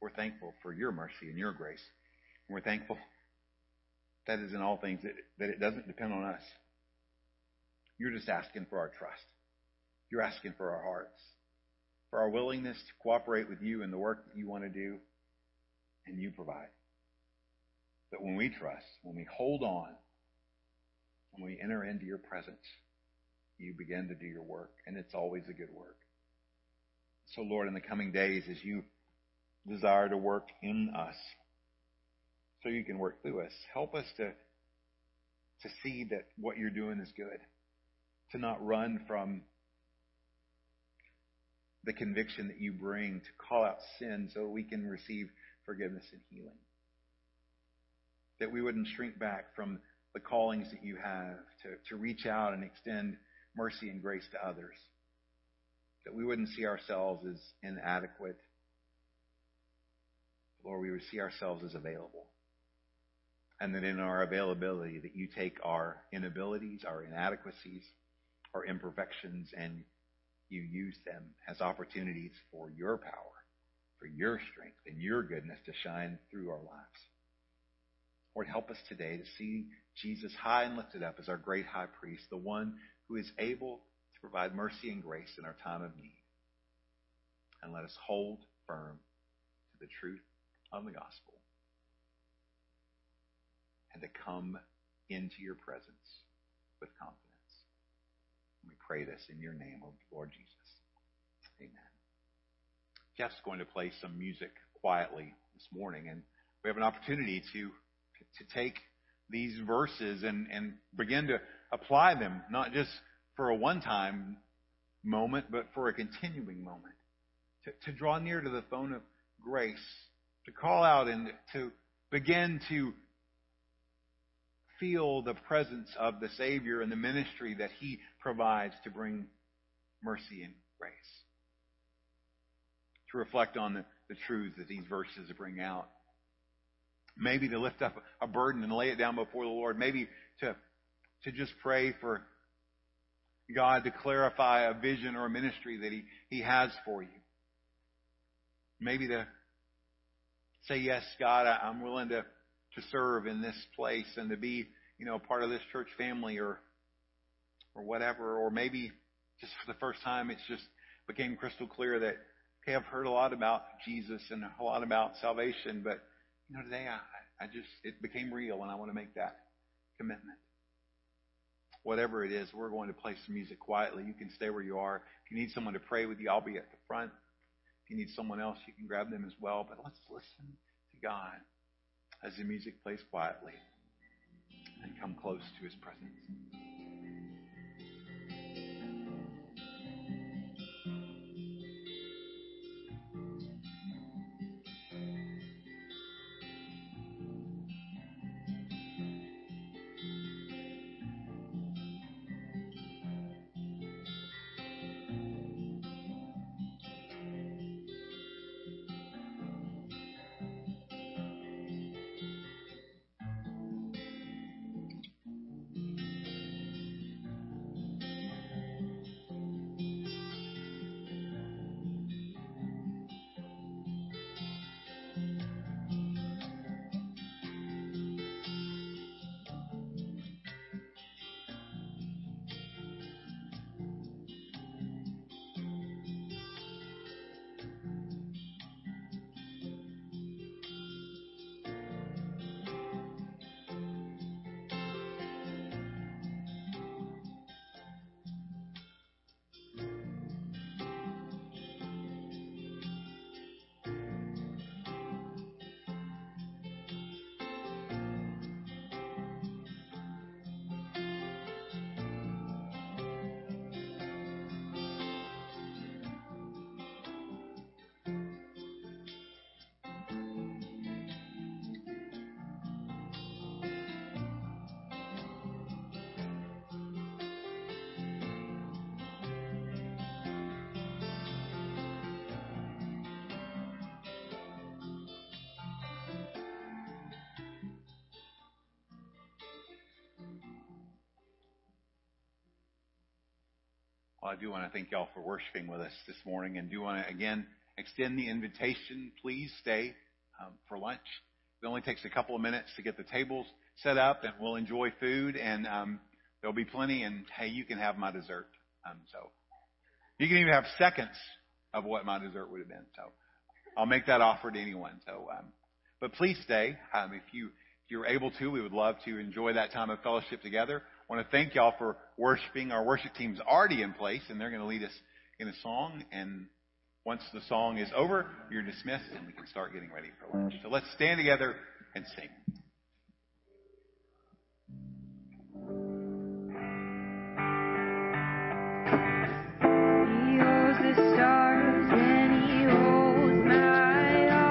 We're thankful for your mercy and your grace. And we're thankful that is in all things that, that it doesn't depend on us. You're just asking for our trust. You're asking for our hearts, for our willingness to cooperate with you in the work that you want to do, and you provide. But when we trust, when we hold on, when we enter into your presence, you begin to do your work, and it's always a good work. So, Lord, in the coming days, as you desire to work in us, so you can work through us, help us to, to see that what you're doing is good, to not run from the conviction that you bring, to call out sin so we can receive forgiveness and healing. That we wouldn't shrink back from the callings that you have to, to reach out and extend mercy and grace to others. That we wouldn't see ourselves as inadequate. Lord, we would see ourselves as available. And that in our availability, that you take our inabilities, our inadequacies, our imperfections, and you use them as opportunities for your power, for your strength, and your goodness to shine through our lives. Lord, help us today to see Jesus high and lifted up as our great high priest, the one who is able to provide mercy and grace in our time of need. And let us hold firm to the truth of the gospel and to come into your presence with confidence. Pray this in your name, Lord Jesus. Amen. Jeff's going to play some music quietly this morning, and we have an opportunity to to take these verses and, and begin to apply them, not just for a one-time moment, but for a continuing moment. To, to draw near to the throne of grace, to call out and to begin to feel the presence of the Savior and the ministry that He provides to bring mercy and grace. To reflect on the, the truths that these verses bring out. Maybe to lift up a burden and lay it down before the Lord. Maybe to, to just pray for God to clarify a vision or a ministry that He, he has for you. Maybe to say, yes, God, I, I'm willing to, to serve in this place and to be, you know, part of this church family or, or whatever. Or maybe just for the first time, it's just became crystal clear that, okay, I've heard a lot about Jesus and a lot about salvation, but, you know, today I, I just, it became real and I want to make that commitment. Whatever it is, we're going to play some music quietly. You can stay where you are. If you need someone to pray with you, I'll be at the front. If you need someone else, you can grab them as well. But let's listen to God as the music plays quietly and come close to his presence. Well, I do want to thank y'all for worshiping with us this morning and do want to again extend the invitation. Please stay um, for lunch. It only takes a couple of minutes to get the tables set up and we'll enjoy food and um, there'll be plenty and hey, you can have my dessert. Um, so you can even have seconds of what my dessert would have been. So I'll make that offer to anyone. So, um, but please stay. Um, if you, if you're able to, we would love to enjoy that time of fellowship together. Want to thank y'all for worshiping. Our worship team's already in place, and they're going to lead us in a song. And once the song is over, you're dismissed, and we can start getting ready for lunch. So let's stand together and sing.